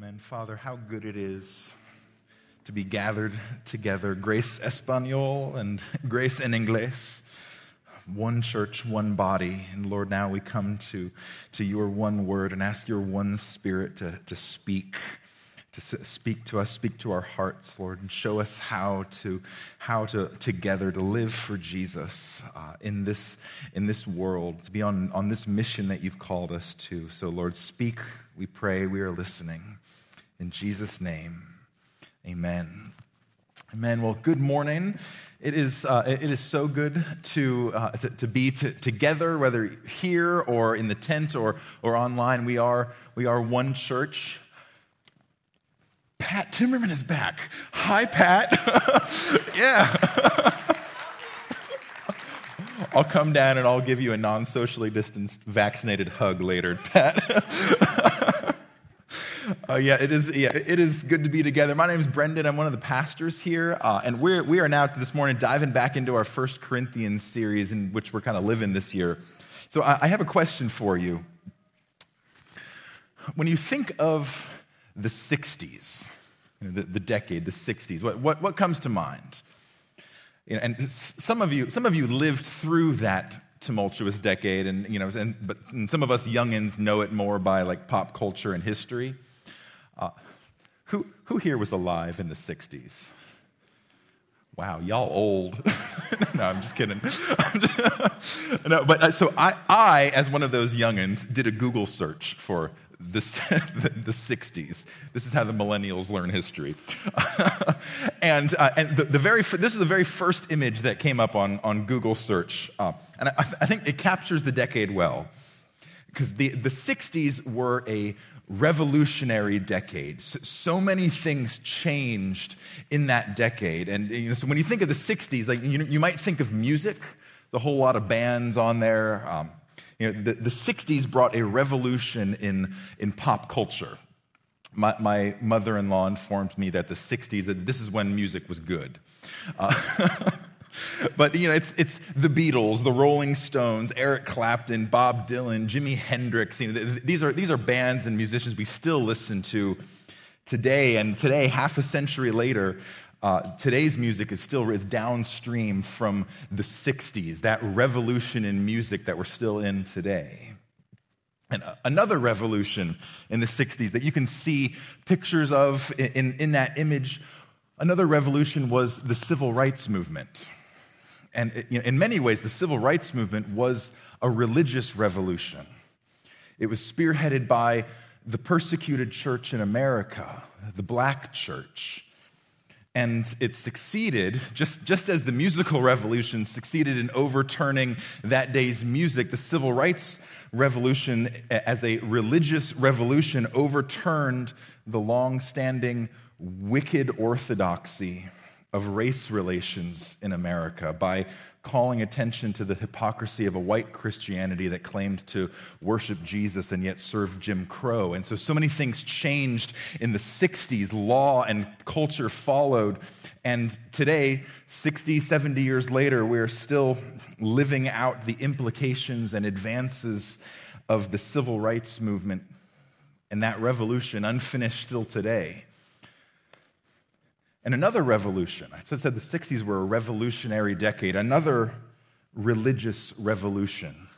Amen. Father, how good it is to be gathered together. Grace Espanol and Grace en Inglés. One church, one body. And Lord, now we come to, to your one word and ask your one spirit to, to speak, to speak to us, speak to our hearts, Lord, and show us how to, how to together to live for Jesus uh, in, this, in this world, to be on, on this mission that you've called us to. So, Lord, speak, we pray, we are listening. In Jesus' name, amen. Amen. Well, good morning. It is, uh, it is so good to, uh, to, to, be t- together, whether here or in the tent or, or online. We are, we are one church. Pat Timmerman is back. Hi, Pat. yeah. I'll come down and I'll give you a non socially distanced vaccinated hug later, Pat. Uh, yeah, it is. Yeah, it is good to be together. My name is Brendan. I'm one of the pastors here, uh, and we're we are now this morning diving back into our First Corinthians series, in which we're kind of living this year. So I, I have a question for you. When you think of the '60s, you know, the, the, decade, the '60s, what, what what comes to mind? You know, and some of you some of you lived through that tumultuous decade, and you know, and, but and some of us youngins know it more by like pop culture and history. Uh, who, who here was alive in the 60s? Wow, y'all old. no, I'm just kidding. no, but uh, so I, I, as one of those youngins, did a Google search for the, the, the 60s. This is how the millennials learn history. and uh, and the, the, very, this is the very first image that came up on, on Google search. Uh, and I, I think it captures the decade well. Because the, the 60s were a revolutionary decade. So many things changed in that decade. And you know, so when you think of the 60s, like, you, you might think of music, the whole lot of bands on there. Um, you know, the, the 60s brought a revolution in, in pop culture. My, my mother in law informed me that the 60s, that this is when music was good. Uh, but you know, it's, it's the Beatles, the Rolling Stones, Eric Clapton, Bob Dylan, Jimi Hendrix. You know, these, are, these are bands and musicians we still listen to today. And today, half a century later, uh, today's music is still is downstream from the 60s, that revolution in music that we're still in today. And another revolution in the 60s that you can see pictures of in, in, in that image, another revolution was the civil rights movement. And you know, in many ways, the civil rights movement was a religious revolution. It was spearheaded by the persecuted church in America, the black church. And it succeeded, just, just as the musical revolution succeeded in overturning that day's music, the civil rights revolution, as a religious revolution, overturned the long standing wicked orthodoxy of race relations in America by calling attention to the hypocrisy of a white Christianity that claimed to worship Jesus and yet served Jim Crow. And so, so many things changed in the 60s. Law and culture followed. And today, 60, 70 years later, we're still living out the implications and advances of the civil rights movement and that revolution, unfinished still today. And another revolution, I said the 60s were a revolutionary decade, another religious revolution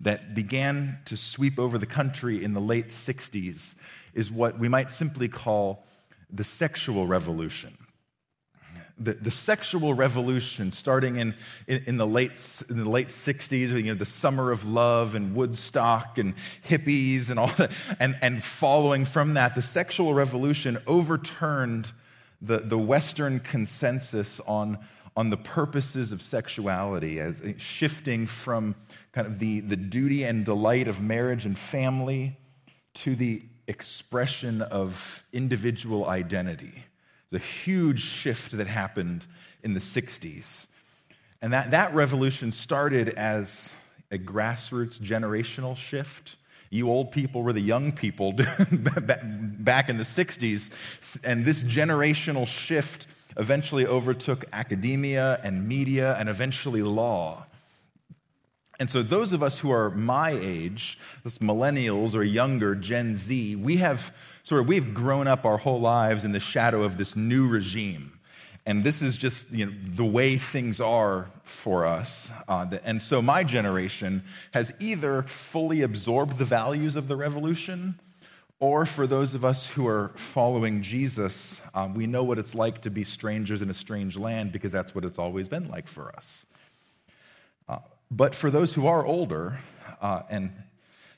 that began to sweep over the country in the late 60s is what we might simply call the sexual revolution. The, the sexual revolution starting in, in, in, the late, in the late 60s, you know, the summer of love and Woodstock and hippies and all that, and, and following from that, the sexual revolution overturned the, the Western consensus on, on the purposes of sexuality as shifting from kind of the, the duty and delight of marriage and family to the expression of individual identity. It's a huge shift that happened in the 60s. And that, that revolution started as a grassroots generational shift you old people were the young people back in the 60s. And this generational shift eventually overtook academia and media and eventually law. And so, those of us who are my age, this millennials or younger, Gen Z, we have sort of we've grown up our whole lives in the shadow of this new regime. And this is just you know, the way things are for us. Uh, and so, my generation has either fully absorbed the values of the revolution, or for those of us who are following Jesus, um, we know what it's like to be strangers in a strange land because that's what it's always been like for us. Uh, but for those who are older, uh, and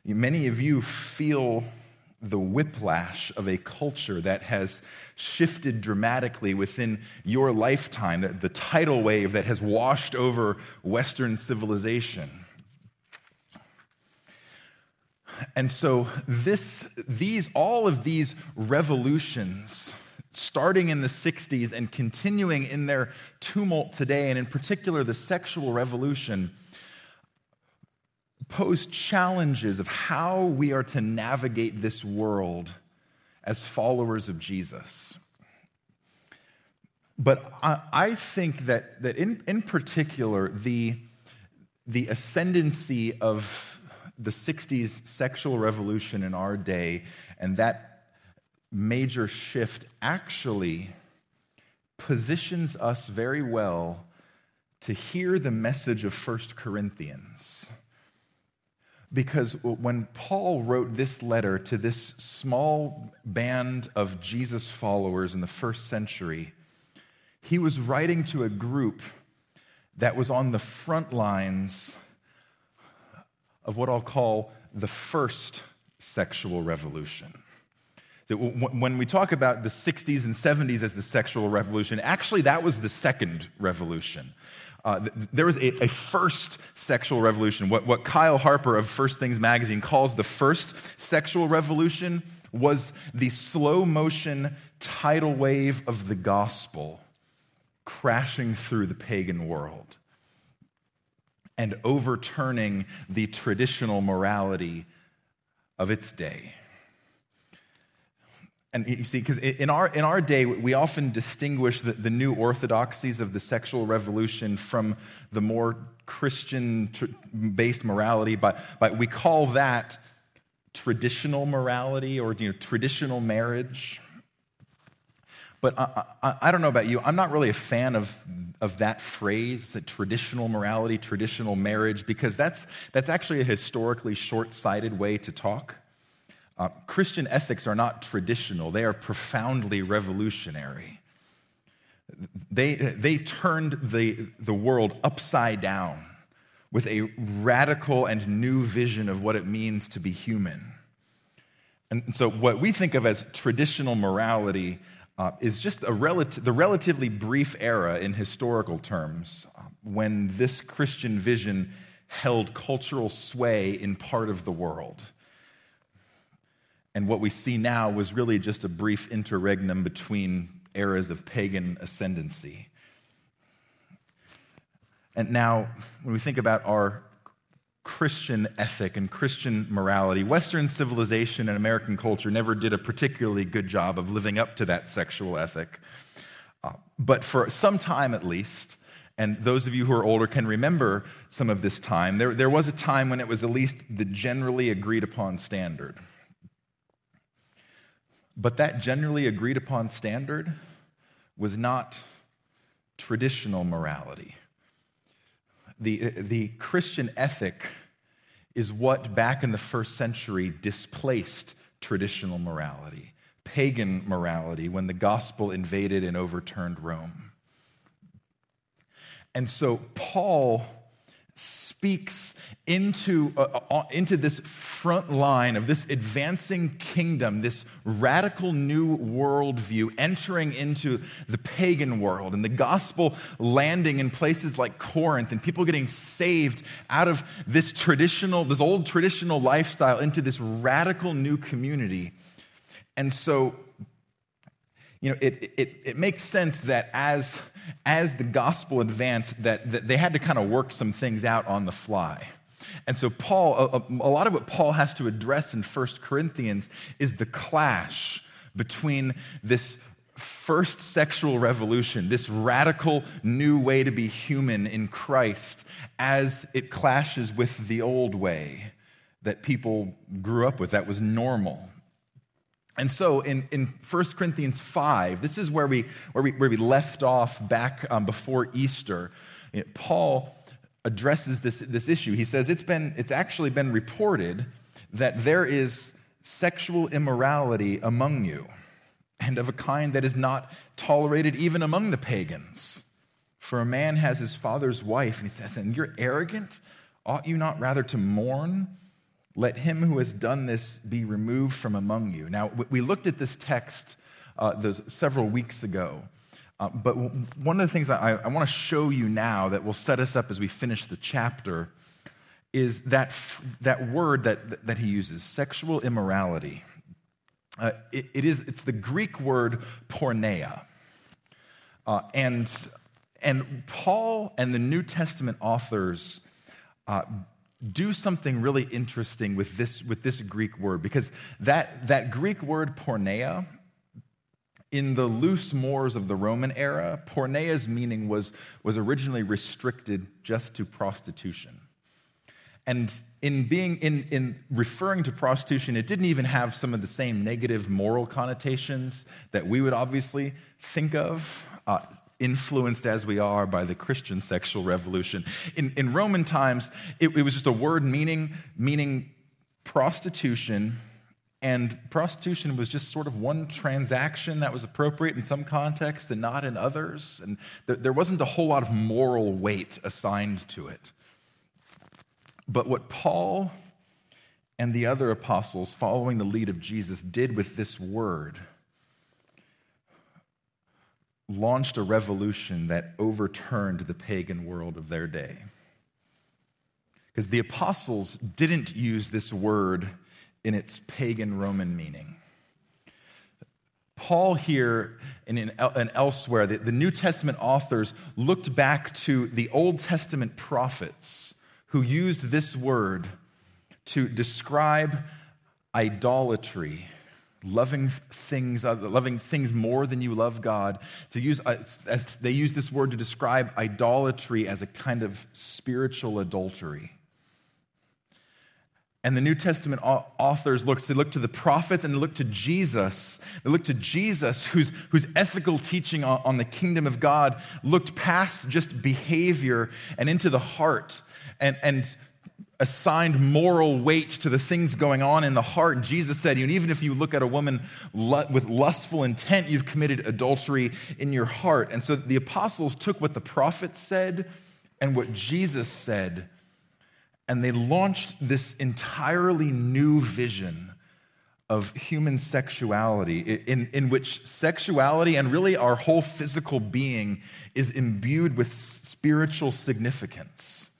many of you feel the whiplash of a culture that has shifted dramatically within your lifetime, the, the tidal wave that has washed over Western civilization. And so this, these, all of these revolutions, starting in the 60s and continuing in their tumult today, and in particular the sexual revolution, pose challenges of how we are to navigate this world as followers of Jesus. But I, think that, that in, in particular, the, the ascendancy of the 60s sexual revolution in our day and that major shift actually positions us very well to hear the message of 1 Corinthians because when Paul wrote this letter to this small band of Jesus followers in the first century, he was writing to a group that was on the front lines of what I'll call the first sexual revolution. When we talk about the 60s and 70s as the sexual revolution, actually, that was the second revolution. Uh, there was a, a, first sexual revolution. What, what Kyle Harper of First Things Magazine calls the first sexual revolution was the slow motion tidal wave of the gospel crashing through the pagan world and overturning the traditional morality of its day. And you see, because in our, in our day, we often distinguish the, the new orthodoxies of the sexual revolution from the more Christian based morality, but, but we call that traditional morality or you know, traditional marriage. But I, I, I, don't know about you, I'm not really a fan of, of that phrase, the traditional morality, traditional marriage, because that's, that's actually a historically short sighted way to talk. Uh, Christian ethics are not traditional, they are profoundly revolutionary. They, they turned the, the world upside down with a radical and new vision of what it means to be human. And so, what we think of as traditional morality uh, is just a relati- the relatively brief era in historical terms uh, when this Christian vision held cultural sway in part of the world. And what we see now was really just a brief interregnum between eras of pagan ascendancy. And now, when we think about our Christian ethic and Christian morality, Western civilization and American culture never did a particularly good job of living up to that sexual ethic. Uh, but for some time at least, and those of you who are older can remember some of this time, there, there was a time when it was at least the generally agreed upon standard. But that generally agreed upon standard was not traditional morality. The, the Christian ethic is what back in the first century displaced traditional morality, pagan morality, when the gospel invaded and overturned Rome. And so Paul speaks into, uh, uh, into this front line of this advancing kingdom, this radical new worldview entering into the pagan world, and the gospel landing in places like Corinth, and people getting saved out of this traditional, this old traditional lifestyle into this radical new community. And so, you know, it, it, it makes sense that as as the gospel advanced that, that they had to kind of work some things out on the fly. And so, Paul, a, a, lot of what Paul has to address in 1 Corinthians is the clash between this first sexual revolution, this radical new way to be human in Christ, as it clashes with the old way that people grew up with, that was normal. And so in, in 1 Corinthians 5, this is where we, where we, where we left off back um, before Easter. Paul addresses this, this issue. He says it's, been, it's actually been reported that there is sexual immorality among you, and of a kind that is not tolerated even among the pagans. For a man has his father's wife, and he says, And you're arrogant? Ought you not rather to mourn? Let him who has done this be removed from among you. Now, we looked at this text uh, those several weeks ago. Uh, but one of the things I, I want to show you now that will set us up as we finish the chapter is that, that word that, that he uses, sexual immorality. Uh, it, it is, it's the Greek word porneia. Uh, and, and Paul and the New Testament authors uh, do something really interesting with this, with this Greek word because that, that Greek word porneia, in the loose moors of the Roman era, porneia's meaning was, was originally restricted just to prostitution. And in being in, in referring to prostitution, it didn't even have some of the same negative moral connotations that we would obviously think of. Uh, influenced as we are by the Christian sexual revolution. In, in Roman times, it, it was just a word meaning, meaning prostitution and prostitution was just sort of one transaction that was appropriate in some contexts and not in others. And th- there wasn't a whole lot of moral weight assigned to it. But what Paul and the other apostles, following the lead of Jesus, did with this word launched a revolution that overturned the pagan world of their day. Because the apostles didn't use this word in its pagan Roman meaning. Paul here and, in, and elsewhere, the, the New Testament authors looked back to the Old Testament prophets who used this word to describe idolatry loving things, uh, loving things more than you love God. To use, uh, as they use this word to describe idolatry as a kind of spiritual adultery. And the New Testament authors look, they look to the prophets and they look to Jesus. They look to Jesus, whose, whose ethical teaching on, on the kingdom of God looked past just behavior and into the heart and, and assigned moral weight to the things going on in the heart. And Jesus said, even if you look at a woman with lustful intent, you've committed adultery in your heart. And so the apostles took what the prophets said and what Jesus said and they launched this entirely new vision of human sexuality, in, in which sexuality and really our whole physical being is imbued with spiritual significance.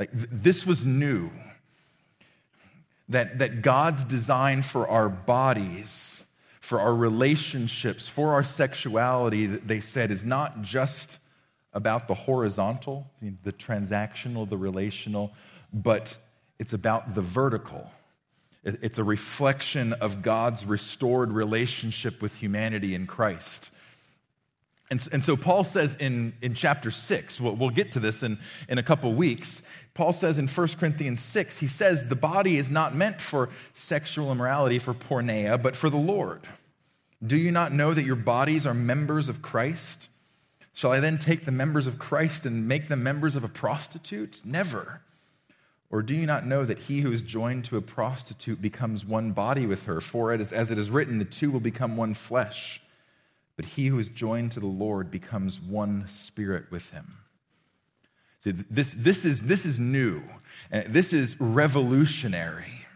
Like, th- this was new. That, that God's design for our bodies, for our relationships, for our sexuality, they said, is not just about the horizontal, the transactional, the relational, but it's about the vertical. It's a reflection of God's restored relationship with humanity in Christ. And, and so Paul says in, in chapter 6, we'll, we'll get to this in, in a couple weeks. Paul says in 1 Corinthians 6, he says, The body is not meant for sexual immorality, for porneia, but for the Lord. Do you not know that your bodies are members of Christ? Shall I then take the members of Christ and make them members of a prostitute? Never. Or do you not know that he who is joined to a prostitute becomes one body with her? For it is, as it is written, the two will become one flesh. But he who is joined to the Lord becomes one spirit with him. See, this, this, is, this is new, and this is revolutionary.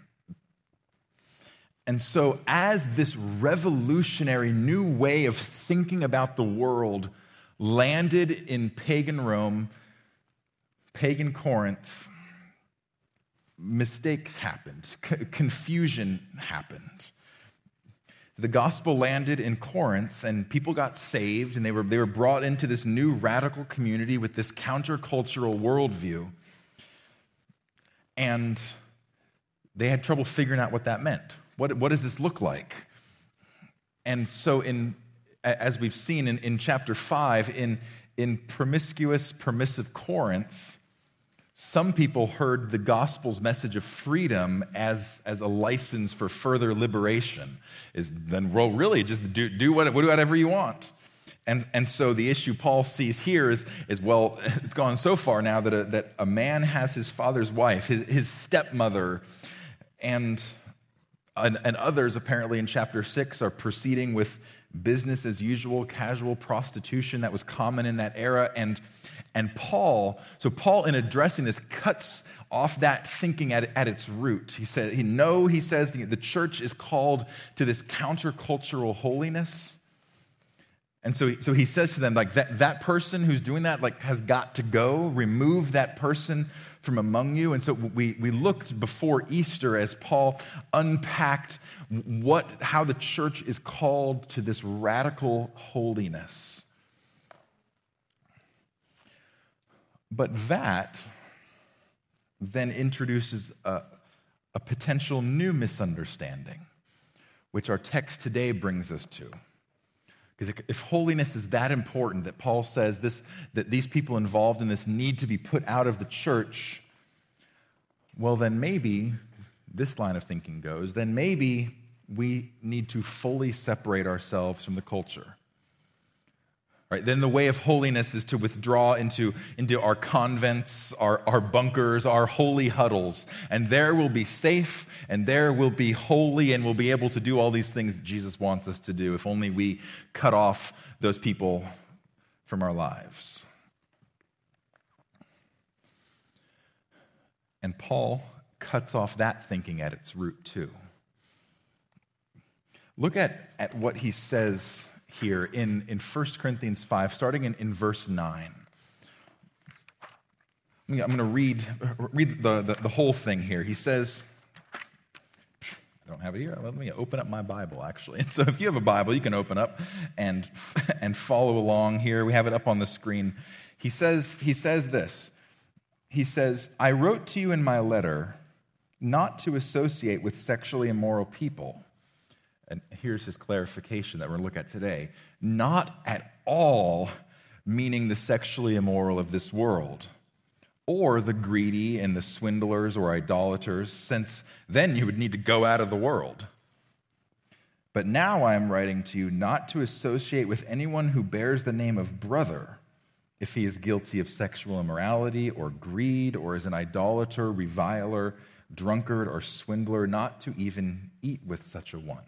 And so, as this revolutionary new way of thinking about the world landed in pagan Rome, pagan Corinth, mistakes happened, C- confusion happened. The gospel landed in Corinth, and people got saved, and they were, they were brought into this new radical community with this countercultural worldview. And they had trouble figuring out what that meant. What, what does this look like? And so, in, as we've seen in, in chapter 5, in, in promiscuous, permissive Corinth, some people heard the gospel's message of freedom as, as a license for further liberation. Is then, well, really, just do, do whatever you want. And, and so the issue Paul sees here is, is well, it's gone so far now that a, that a man has his father's wife, his, his stepmother, and, and, and others apparently in chapter 6 are proceeding with business as usual, casual prostitution that was common in that era. And, and Paul, so Paul, in addressing this, cuts off that thinking at, at its root. He says, he, no, he says the, the church is called to this countercultural holiness. And so, so he says to them, like, that, that person who's doing that, like, has got to go. Remove that person from among you. And so we, we looked before Easter as Paul unpacked what, how the church is called to this radical holiness. But that then introduces a, a potential new misunderstanding, which our text today brings us to. Because if holiness is that important that Paul says this, that these people involved in this need to be put out of the church, well, then maybe, this line of thinking goes, then maybe we need to fully separate ourselves from the culture. Right? Then the way of holiness is to withdraw into, into our convents, our, our bunkers, our holy huddles. And there we'll be safe, and there we'll be holy, and we'll be able to do all these things that Jesus wants us to do if only we cut off those people from our lives. And Paul cuts off that thinking at its root, too. Look at, at what he says here in, in 1 Corinthians 5, starting in, in verse 9. I'm going to read, read the, the, the, whole thing here. He says, I don't have it here. Let me open up my Bible, actually. And so if you have a Bible, you can open up and, and follow along here. We have it up on the screen. He says, he says this. He says, I wrote to you in my letter not to associate with sexually immoral people and here's his clarification that we're going to look at today not at all meaning the sexually immoral of this world, or the greedy and the swindlers or idolaters, since then you would need to go out of the world. But now I am writing to you not to associate with anyone who bears the name of brother if he is guilty of sexual immorality or greed or is an idolater, reviler, drunkard, or swindler, not to even eat with such a one.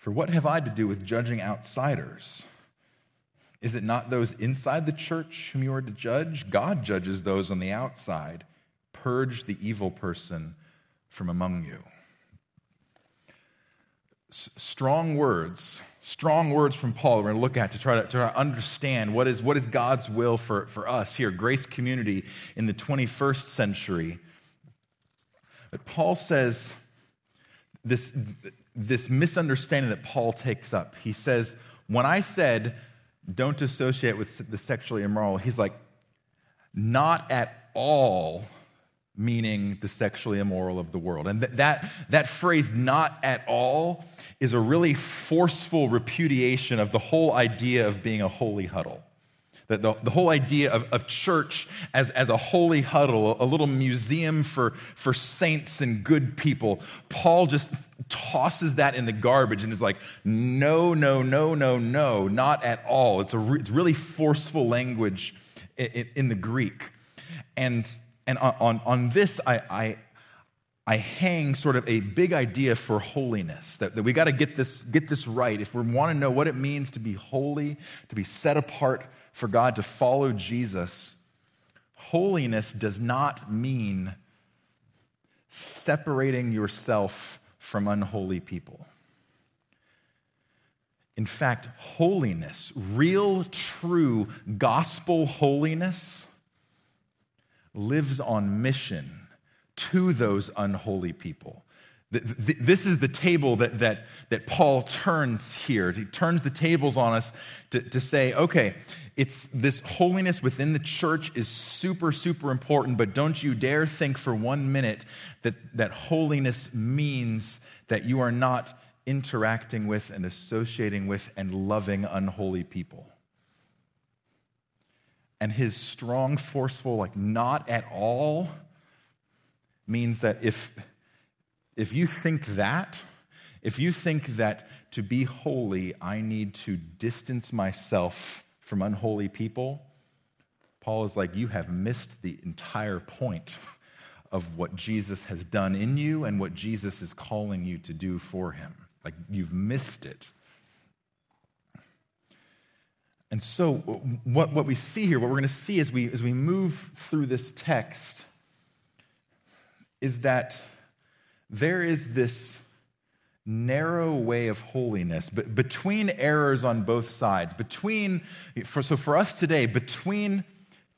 For what have I to do with judging outsiders? Is it not those inside the church whom you are to judge? God judges those on the outside. Purge the evil person from among you. S- strong words, strong words from Paul we're going to look at to try to, to try to understand what is, what is God's will for, for us here, Grace Community in the 21st century. But Paul says this this misunderstanding that Paul takes up. He says, When I said, don't associate with the sexually immoral, he's like, not at all meaning the sexually immoral of the world. And th- that, that phrase, not at all, is a really forceful repudiation of the whole idea of being a holy huddle. The, the, the, whole idea of, of church as, as a holy huddle, a little museum for, for saints and good people, Paul just tosses that in the garbage and is like, no, no, no, no, no, not at all. It's, a re- it's really forceful language in, in, the Greek. And, and on, on this, I, I, I hang sort of a big idea for holiness that, that we got to get this, get this right. If we want to know what it means to be holy, to be set apart for God to follow Jesus, holiness does not mean separating yourself from unholy people. In fact, holiness, real, true gospel holiness, lives on mission to those unholy people. This is the table that, that, that Paul turns here. He turns the tables on us to, to say, okay, it's this holiness within the church is super, super important, but don't you dare think for one minute that, that holiness means that you are not interacting with and associating with and loving unholy people. And his strong, forceful, like, not at all means that if, if you think that, if you think that to be holy, I need to distance myself from unholy people, Paul is like, you have missed the entire point of what Jesus has done in you and what Jesus is calling you to do for him. Like, you've missed it. And so, what, what we see here, what we're going to see as we, as we move through this text, is that there is this narrow way of holiness but between errors on both sides between for, so for us today between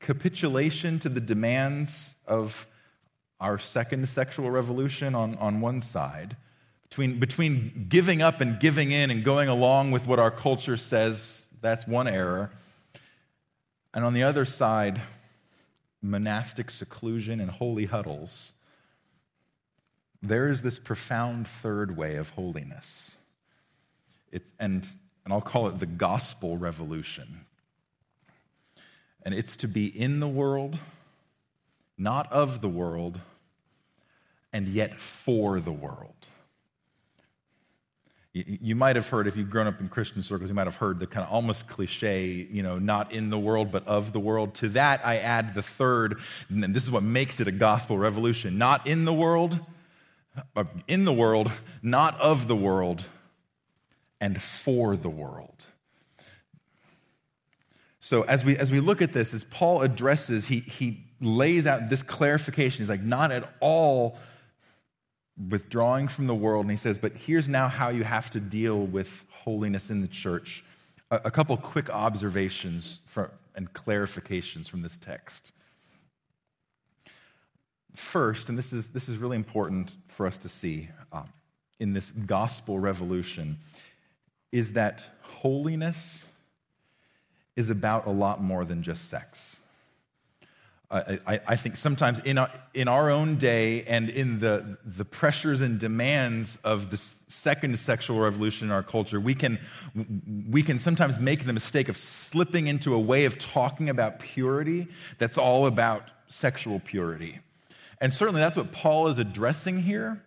capitulation to the demands of our second sexual revolution on, on one side between, between giving up and giving in and going along with what our culture says that's one error. And on the other side monastic seclusion and holy huddles there is this profound third way of holiness. It, and, and I'll call it the gospel revolution. And it's to be in the world, not of the world, and yet for the world. You, you might have heard, if you've grown up in Christian circles, you might have heard the kind of almost cliche, you know, not in the world, but of the world. To that, I add the third, and this is what makes it a gospel revolution. Not in the world, in the world, not of the world, and for the world. So as we as we look at this, as Paul addresses, he he lays out this clarification. He's like, not at all withdrawing from the world, and he says, but here's now how you have to deal with holiness in the church. A, a couple quick observations and clarifications from this text. First, and this is, this is really important for us to see uh, in this gospel revolution, is that holiness is about a lot more than just sex. I, I, think sometimes in our, in our own day and in the, the pressures and demands of the second sexual revolution in our culture, we can, we can sometimes make the mistake of slipping into a way of talking about purity that's all about sexual purity. And certainly that's what Paul is addressing here.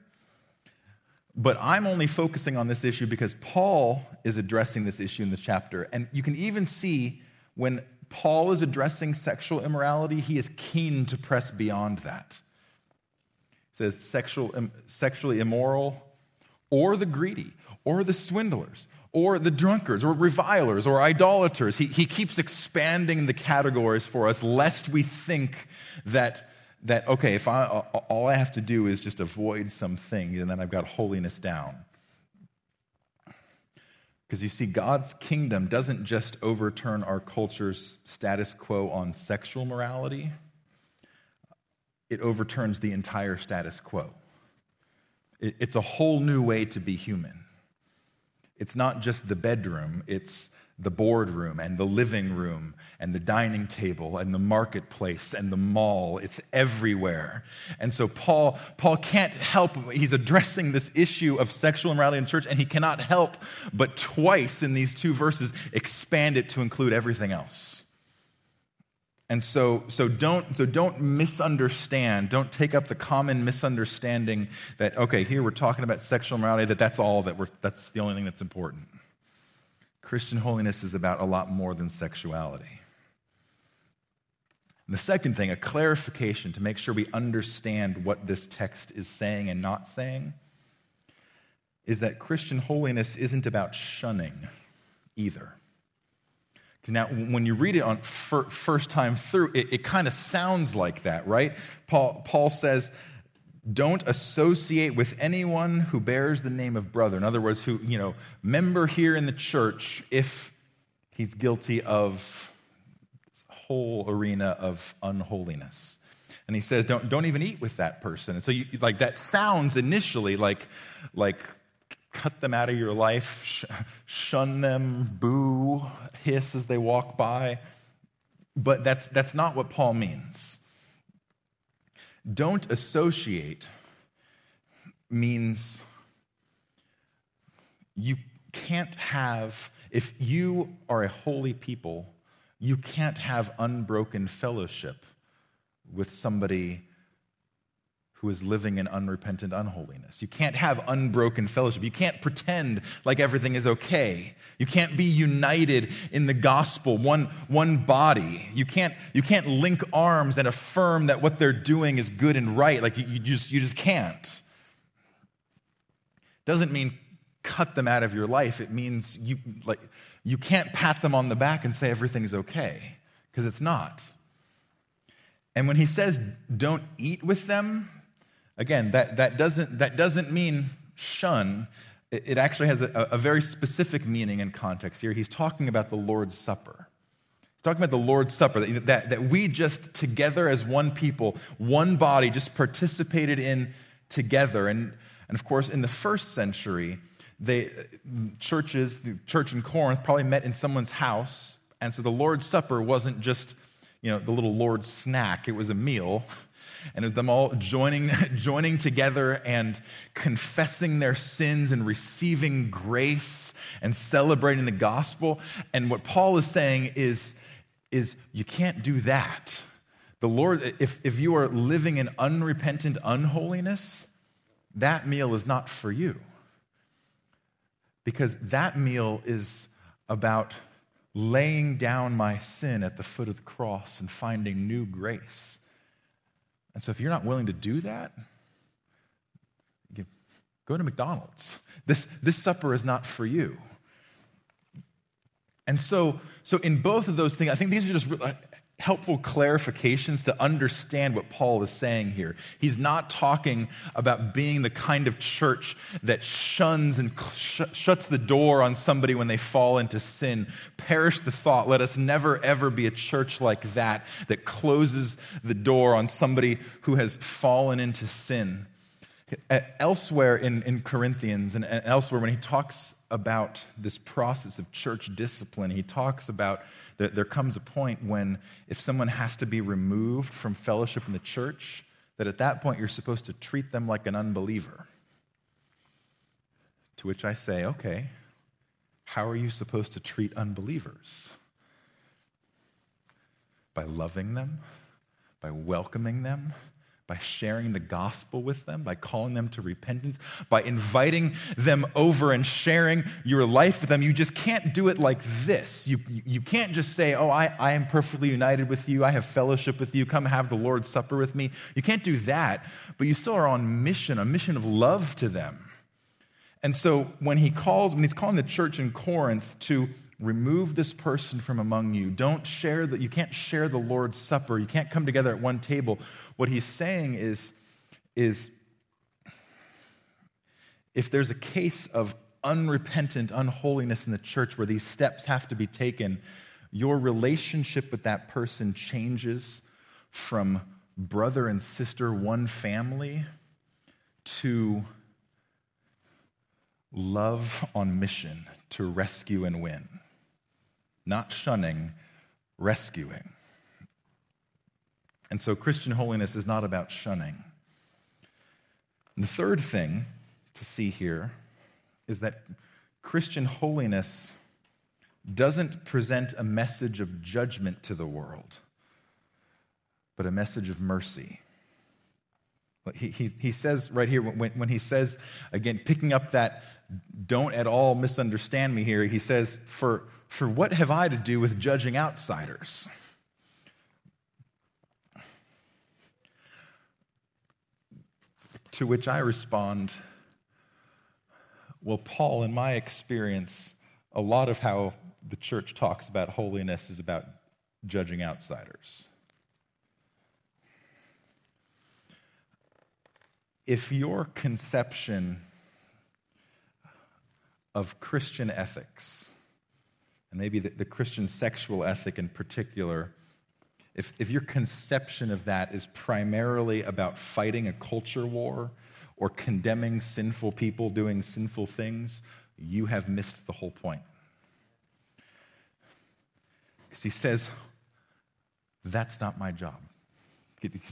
But I'm only focusing on this issue because Paul is addressing this issue in the chapter. And you can even see when Paul is addressing sexual immorality, he is keen to press beyond that. He says, sexual, sexually immoral, or the greedy, or the swindlers, or the drunkards, or revilers, or idolaters. He, he keeps expanding the categories for us, lest we think that that, okay, if I, all I have to do is just avoid something and then I've got holiness down. Because you see, God's kingdom doesn't just overturn our culture's status quo on sexual morality, it overturns the entire status quo. It's a whole new way to be human. It's not just the bedroom, it's the boardroom and the living room and the dining table and the marketplace and the mall. It's everywhere. And so paul paul can't help he's addressing this issue of sexual immorality in church and he cannot help but twice in these two verses expand it to include everything else. And so, so, don't, so don't misunderstand, don't take up the common misunderstanding that, okay, here we're talking about sexual morality, that that's all that we're, that's the only thing that's important. Christian holiness is about a lot more than sexuality. And the second thing, a clarification to make sure we understand what this text is saying and not saying, is that Christian holiness isn't about shunning either. Now, when you read it on first time through, it, it kind of sounds like that, right? Paul, Paul says, don't associate with anyone who bears the name of brother. In other words, who, you know, member here in the church if he's guilty of whole arena of unholiness. And he says, don't, don't even eat with that person. And so, you, like, that sounds initially like, like cut them out of your life, sh- shun them, boo, hiss as they walk by. But that's, that's not what Paul means. Don't associate means you can't have, if you are a holy people, you can't have unbroken fellowship with somebody who is living in unrepentant unholiness. You can't have unbroken fellowship. You can't pretend like everything is okay. You can't be united in the gospel, one, one body. You can't, you can't link arms and affirm that what they're doing is good and right. Like you, you just, you just can't. Doesn't mean cut them out of your life. It means you, like, you can't pat them on the back and say everything's okay, because it's not. And when he says don't eat with them, Again, that, that, doesn't, that doesn't mean shun. It, actually has a, a very specific meaning and context here. He's talking about the Lord's Supper. He's talking about the Lord's Supper, that, that, that we just together as one people, one body, just participated in together. And, and of course, in the first century, they, churches, the church in Corinth probably met in someone's house. And so the Lord's Supper wasn't just, you know, the little Lord's snack, it was a meal and of them all joining, joining together and confessing their sins and receiving grace and celebrating the gospel. And what Paul is saying is, is you can't do that. The Lord, if, if you are living in unrepentant unholiness, that meal is not for you. Because that meal is about laying down my sin at the foot of the cross and finding new grace. And so if you're not willing to do that, go to McDonald's. This, this supper is not for you. And so, so in both of those things, I think these are just helpful clarifications to understand what Paul is saying here. He's not talking about being the kind of church that shuns and sh- shuts the door on somebody when they fall into sin. Perish the thought. Let us never, ever be a church like that, that closes the door on somebody who has fallen into sin. Elsewhere in, in Corinthians and elsewhere, when he talks about this process of church discipline, he talks about that there comes a point when if someone has to be removed from fellowship in the church, that at that point you're supposed to treat them like an unbeliever. To which I say, okay, how are you supposed to treat unbelievers? By loving them, by welcoming them, by sharing the gospel with them, by calling them to repentance, by inviting them over and sharing your life with them. You just can't do it like this. You, you can't just say, Oh, I, I am perfectly united with you. I have fellowship with you. Come have the Lord's Supper with me. You can't do that, but you still are on mission, a mission of love to them. And so when he calls, when he's calling the church in Corinth to remove this person from among you. Don't share that you can't share the lord's supper. You can't come together at one table. What he's saying is is if there's a case of unrepentant unholiness in the church where these steps have to be taken your relationship with that person changes from brother and sister one family to love on mission to rescue and win not shunning, rescuing. And so Christian holiness is not about shunning. And the third thing to see here is that Christian holiness doesn't present a message of judgment to the world, but a message of mercy. He, he, he says right here, when, when he says, again, picking up that don't at all misunderstand me here, he says, For for what have I to do with judging outsiders? To which I respond, well, Paul, in my experience, a lot of how the church talks about holiness is about judging outsiders. If your conception of Christian ethics and maybe the, the Christian sexual ethic in particular, if, if your conception of that is primarily about fighting a culture war or condemning sinful people doing sinful things, you have missed the whole point. Because he says, that's not my job.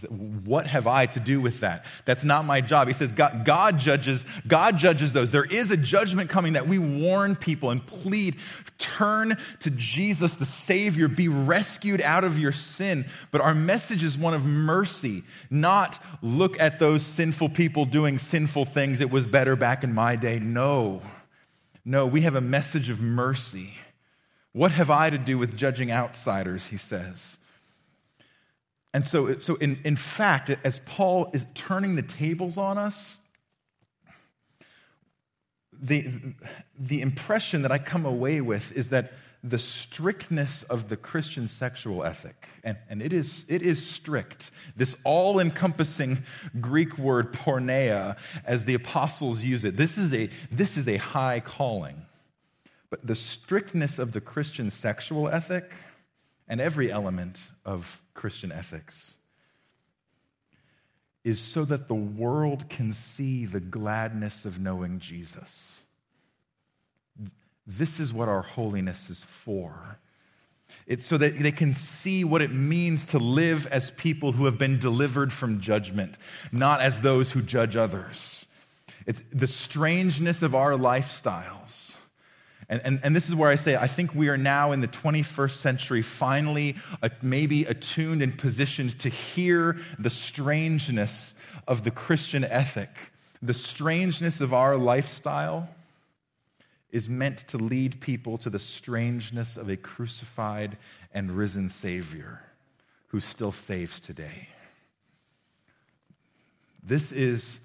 What have I to do with that? That's not my job. He says God, God, judges, God judges those. There is a judgment coming that we warn people and plead, turn to Jesus the Savior, be rescued out of your sin. But our message is one of mercy, not look at those sinful people doing sinful things. It was better back in my day. No. No, we have a message of mercy. What have I to do with judging outsiders, he says. And so, so in, in fact, as Paul is turning the tables on us, the, the impression that I come away with is that the strictness of the Christian sexual ethic, and, and it, is, it is strict, this all encompassing Greek word porneia, as the apostles use it, this is, a, this is a high calling. But the strictness of the Christian sexual ethic, and every element of Christian ethics is so that the world can see the gladness of knowing Jesus. This is what our holiness is for. It's so that they can see what it means to live as people who have been delivered from judgment, not as those who judge others. It's the strangeness of our lifestyles and, and, and, this is where I say, I think we are now in the 21st century, finally, uh, maybe attuned and positioned to hear the strangeness of the Christian ethic. The strangeness of our lifestyle is meant to lead people to the strangeness of a crucified and risen Savior who still saves today. This is,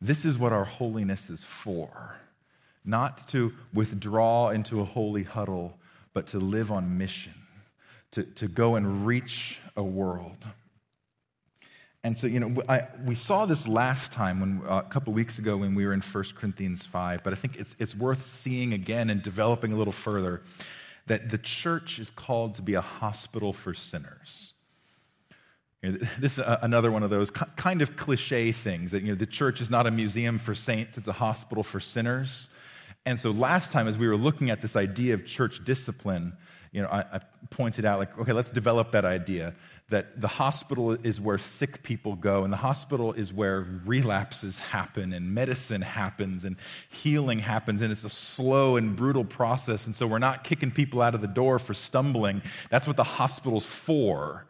this is what our holiness is for not to withdraw into a holy huddle, but to live on mission, to, to go and reach a world. And so, you know, I, we saw this last time when, uh, a couple weeks ago when we were in 1 Corinthians 5, but I think it's, it's worth seeing again and developing a little further that the church is called to be a hospital for sinners. You know, this is another one of those kind of cliche things that you know, the church is not a museum for saints, it's a hospital for sinners. And so last time, as we were looking at this idea of church discipline, you know, I, I, pointed out, like, okay, let's develop that idea that the hospital is where sick people go, and the hospital is where relapses happen, and medicine happens, and healing happens, and it's a slow and brutal process. And so we're not kicking people out of the door for stumbling. That's what the hospital's for.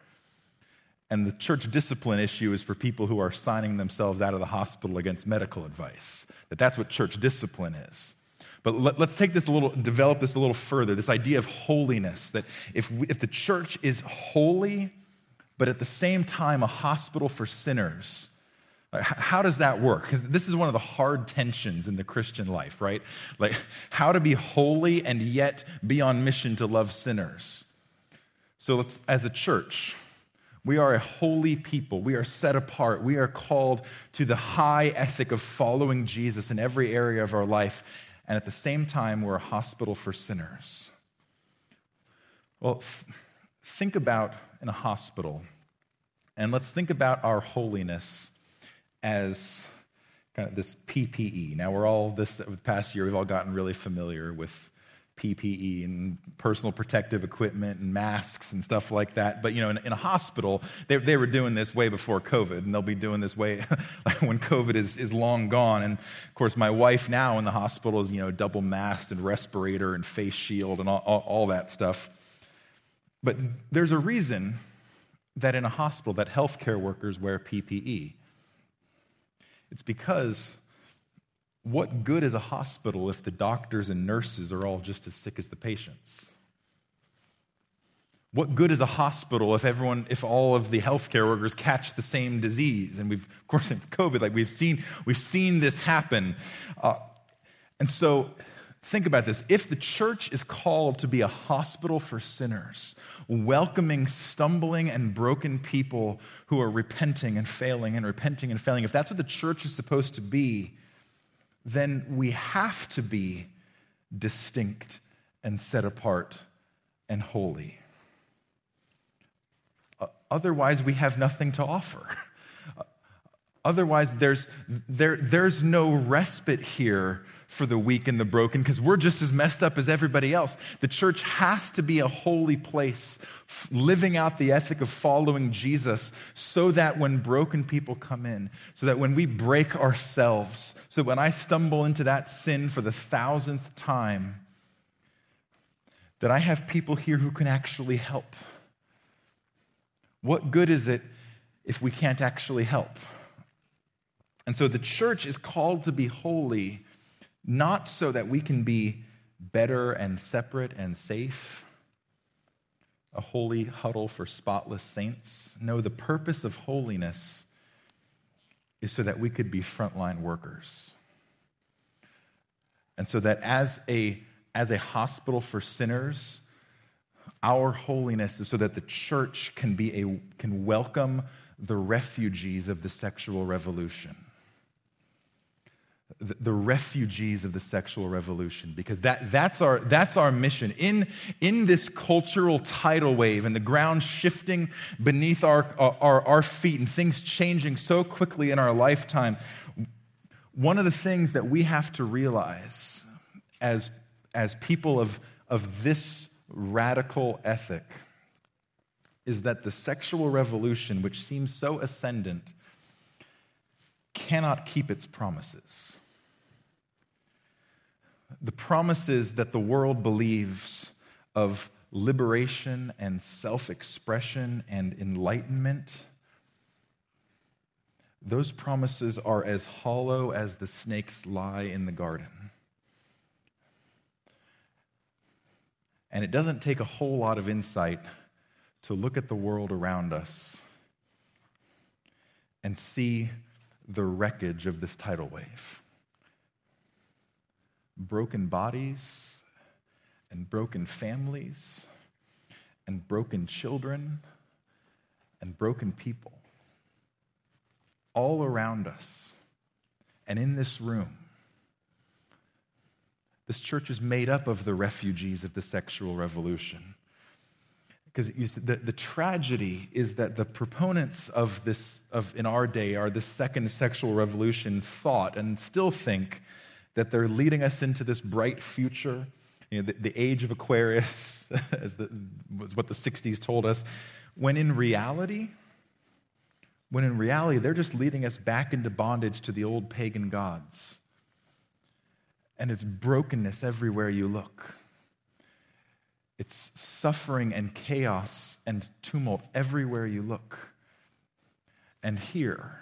And the church discipline issue is for people who are signing themselves out of the hospital against medical advice. That that's what church discipline is. But let, us take this a little, develop this a little further this idea of holiness. That if, we, if the church is holy, but at the same time a hospital for sinners, how does that work? Because this is one of the hard tensions in the Christian life, right? Like how to be holy and yet be on mission to love sinners. So let's, as a church, we are a holy people. We are set apart. We are called to the high ethic of following Jesus in every area of our life and at the same time, we're a hospital for sinners. Well, think about in a hospital, and let's think about our holiness as kind of this PPE. Now, we're all, this past year, we've all gotten really familiar with PPE and personal protective equipment and masks and stuff like that. But, you know, in, in a hospital, they, they, were doing this way before COVID, and they'll be doing this way when COVID is, is long gone. And, of course, my wife now in the hospital is, you know, double masked and respirator and face shield and all, all, all that stuff. But there's a reason that in a hospital that healthcare workers wear PPE. It's because what good is a hospital if the doctors and nurses are all just as sick as the patients? What good is a hospital if everyone, if all of the healthcare workers catch the same disease? And we've, of course, in COVID, like we've seen, we've seen this happen. Uh, and so, think about this. If the church is called to be a hospital for sinners, welcoming stumbling and broken people who are repenting and failing and repenting and failing, if that's what the church is supposed to be, then we have to be distinct and set apart and holy. Otherwise, we have nothing to offer. Otherwise, there's, there, there's no respite here for the weak and the broken because we're just as messed up as everybody else. The church has to be a holy place, living out the ethic of following Jesus so that when broken people come in, so that when we break ourselves, so when I stumble into that sin for the thousandth time, that I have people here who can actually help. What good is it if we can't actually help? And so the church is called to be holy, not so that we can be better and separate and safe, a holy huddle for spotless saints. No, the purpose of holiness is so that we could be frontline workers. And so that as a, as a hospital for sinners, our holiness is so that the church can, be a, can welcome the refugees of the sexual revolution the, refugees of the sexual revolution because that, that's, our, that's our mission. In, in this cultural tidal wave and the ground shifting beneath our, our, our feet and things changing so quickly in our lifetime, one of the things that we have to realize as, as people of, of this radical ethic is that the sexual revolution, which seems so ascendant, cannot keep its promises the promises that the world believes of liberation and self expression and enlightenment, those promises are as hollow as the snakes lie in the garden. And it doesn't take a whole lot of insight to look at the world around us and see the wreckage of this tidal wave broken bodies and broken families and broken children and broken people all around us and in this room. This church is made up of the refugees of the sexual revolution. Because the, the tragedy is that the proponents of this, of in our day, are the second sexual revolution thought and still think that they're leading us into this bright future. You know, the, the age of Aquarius, as the, what the 60s told us, when in reality, when in reality, they're just leading us back into bondage to the old pagan gods. And it's brokenness everywhere you look. It's suffering and chaos and tumult everywhere you look. And here,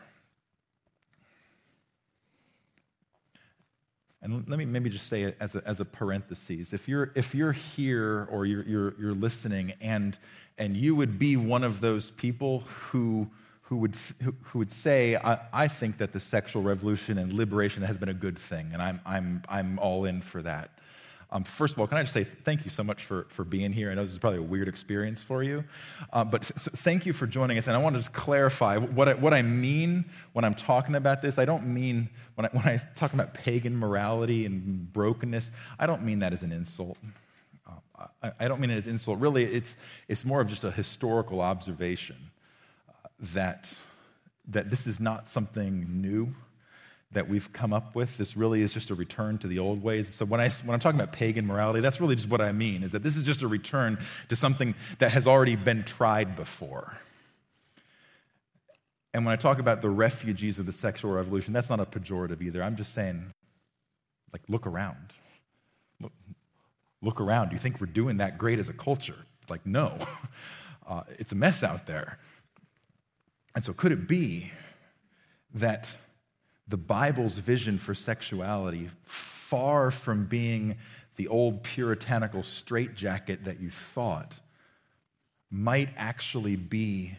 And let me maybe just say as a, as a parenthesis. If you're, if you're here or you're, you're, you're listening and, and you would be one of those people who, who, would, who, who would say, I, I think that the sexual revolution and liberation has been a good thing, and I'm, I'm, I'm all in for that. Um, first of all, can I just say thank you so much for, for being here? I know this is probably a weird experience for you, uh, but th- thank you for joining us. And I want to just clarify what I, what I mean when I'm talking about this. I don't mean, when I, when I talk about pagan morality and brokenness, I don't mean that as an insult. Uh, I, I, don't mean it as insult. Really, it's, it's more of just a historical observation uh, that, that this is not something new that we've come up with. This really is just a return to the old ways. So when, I, when I'm talking about pagan morality, that's really just what I mean, is that this is just a return to something that has already been tried before. And when I talk about the refugees of the sexual revolution, that's not a pejorative either. I'm just saying, like, look around. Look, look around. Do you think we're doing that great as a culture? Like, no. Uh, it's a mess out there. And so, could it be that the Bible's vision for sexuality, far from being the old puritanical straitjacket that you thought, might actually be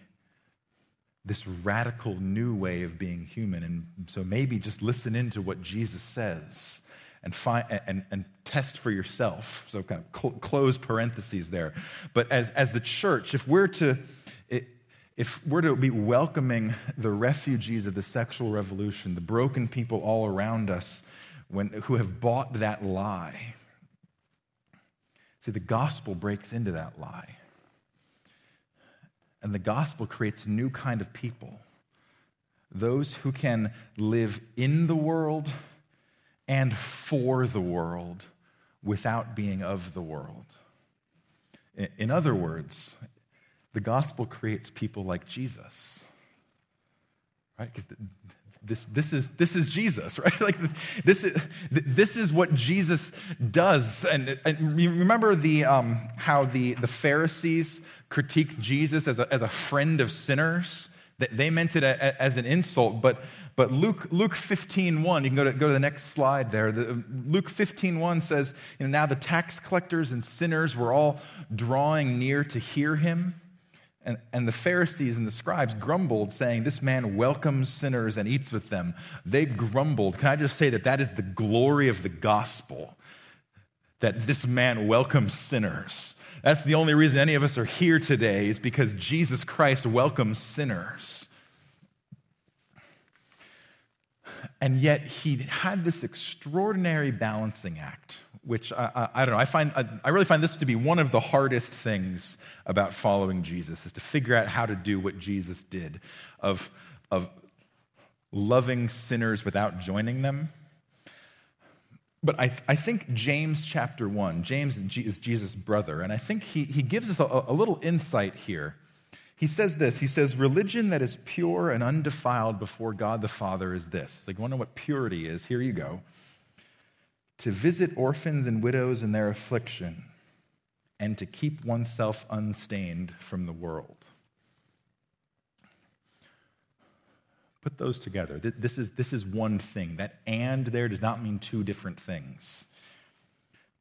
this radical new way of being human. And so maybe just listen into what Jesus says and, find, and, and test for yourself. So, kind of cl- close parentheses there. But as, as the church, if we're to if we're to be welcoming the refugees of the sexual revolution, the broken people all around us when, who have bought that lie, see, the gospel breaks into that lie. And the gospel creates a new kind of people those who can live in the world and for the world without being of the world. In other words, the gospel creates people like Jesus. Right? Because this, this, is, this is Jesus, right? Like this is, this is what Jesus does. And, and remember the, um, how the, the Pharisees critiqued Jesus as a, as a friend of sinners? They meant it as an insult, but, but Luke, Luke 15, 1, you can go to, go to the next slide there. The, Luke 15, 1 says, you know, now the tax collectors and sinners were all drawing near to hear him. And, and the Pharisees and the scribes grumbled, saying, This man welcomes sinners and eats with them. They grumbled. Can I just say that that is the glory of the gospel? That this man welcomes sinners. That's the only reason any of us are here today, is because Jesus Christ welcomes sinners. And yet he had this extraordinary balancing act which I, I, I, don't know. I find I, I really find this to be one of the hardest things about following Jesus is to figure out how to do what Jesus did, of of loving sinners without joining them. But I, I think James chapter one, James is Jesus' brother, and I think he, he gives us a, a little insight here. He says this He says, Religion that is pure and undefiled before God the Father is this. Like, you want to know what purity is? Here you go to visit orphans and widows in their affliction, and to keep oneself unstained from the world. Put those together. This is, this is one thing. That and there does not mean two different things.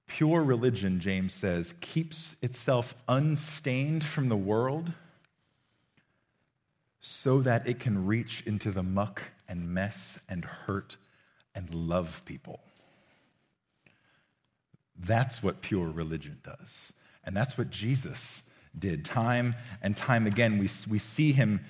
Pure religion, James says, keeps itself unstained from the world so that it can reach into the muck and mess and hurt and love people. That's what pure religion does. And that's what Jesus did. Time and time again, we, we see him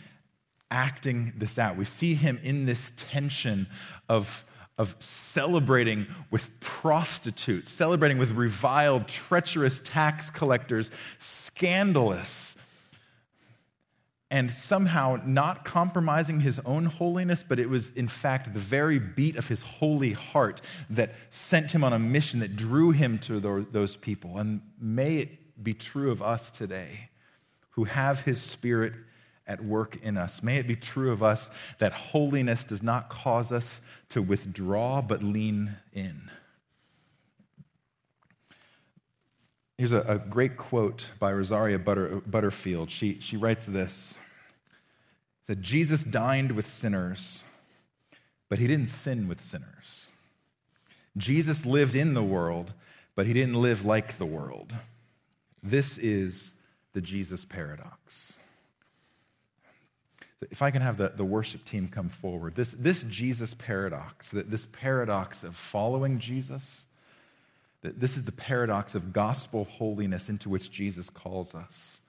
acting this out. We see him in this tension of, of celebrating with prostitutes, celebrating with reviled, treacherous tax collectors, scandalous and somehow not compromising his own holiness, but it was in fact the very beat of his holy heart that sent him on a mission that drew him to those people. And may it be true of us today who have his spirit at work in us. May it be true of us that holiness does not cause us to withdraw, but lean in. Here's a, a great quote by Rosaria Butter, Butterfield. She, she writes this said, Jesus dined with sinners, but he didn't sin with sinners. Jesus lived in the world, but he didn't live like the world. This is the Jesus paradox. If I can have the, the worship team come forward, this, this Jesus paradox, this paradox of following Jesus, this is the paradox of gospel holiness into which Jesus calls us.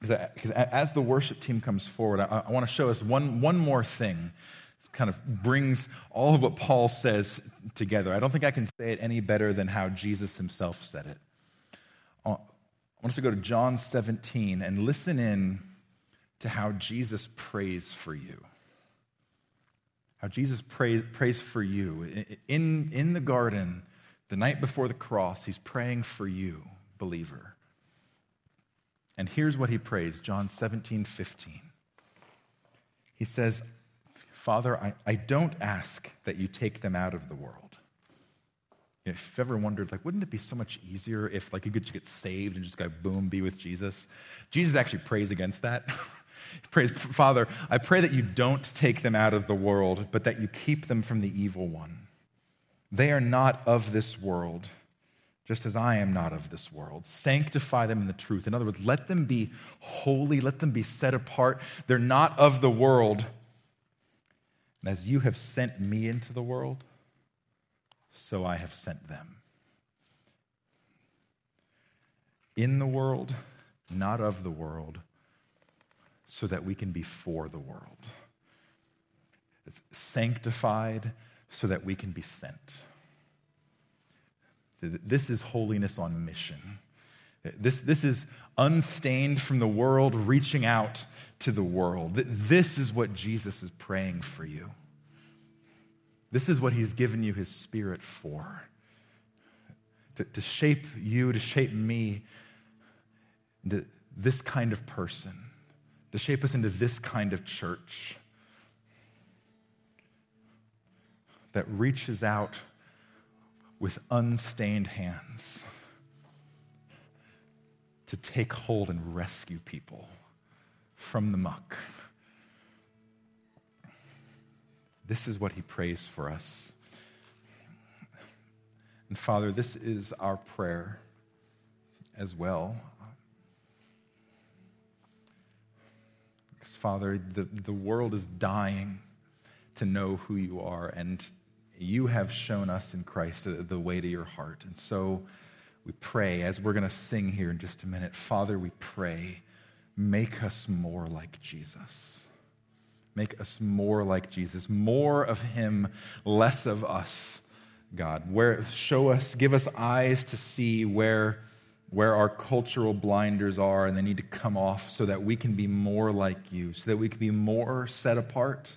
Because as the worship team comes forward, I, I want to show us one, one more thing. This kind of brings all of what Paul says together. I don't think I can say it any better than how Jesus himself said it. Uh, I want us to go to John 17 and listen in to how Jesus prays for you. How Jesus prays, prays for you. In, in the garden, the night before the cross, he's praying for you, believer. And here's what he prays John 17, 15. He says, Father, I, I don't ask that you take them out of the world. You know, if you've ever wondered, like, wouldn't it be so much easier if, like, you could just get saved and just go, boom, be with Jesus? Jesus actually prays against that. he prays, Father, I pray that you don't take them out of the world, but that you keep them from the evil one. They are not of this world just as I am not of this world. Sanctify them in the truth. In other words, let them be holy, let them be set apart. They're not of the world. And as you have sent me into the world, so I have sent them. In the world, not of the world, so that we can be for the world. It's sanctified so that we can be sent. This is holiness on mission. This, this is unstained from the world, reaching out to the world. This is what Jesus is praying for you. This is what he's given you his spirit for to, to shape you, to shape me into this kind of person, to shape us into this kind of church that reaches out with unstained hands to take hold and rescue people from the muck. This is what he prays for us. And Father, this is our prayer as well. Because, Father, the, the world is dying to know who you are, and you have shown us in Christ the, way to your heart. And so we pray, as we're going to sing here in just a minute, Father, we pray, make us more like Jesus. Make us more like Jesus, more of him, less of us God. Where, show us, give us eyes to see where, where our cultural blinders are and they need to come off so that we can be more like you, so that we can be more set apart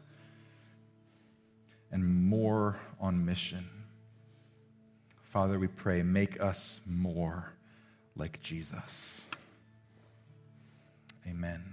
and more on mission. Father, we pray, make us more like Jesus. Amen.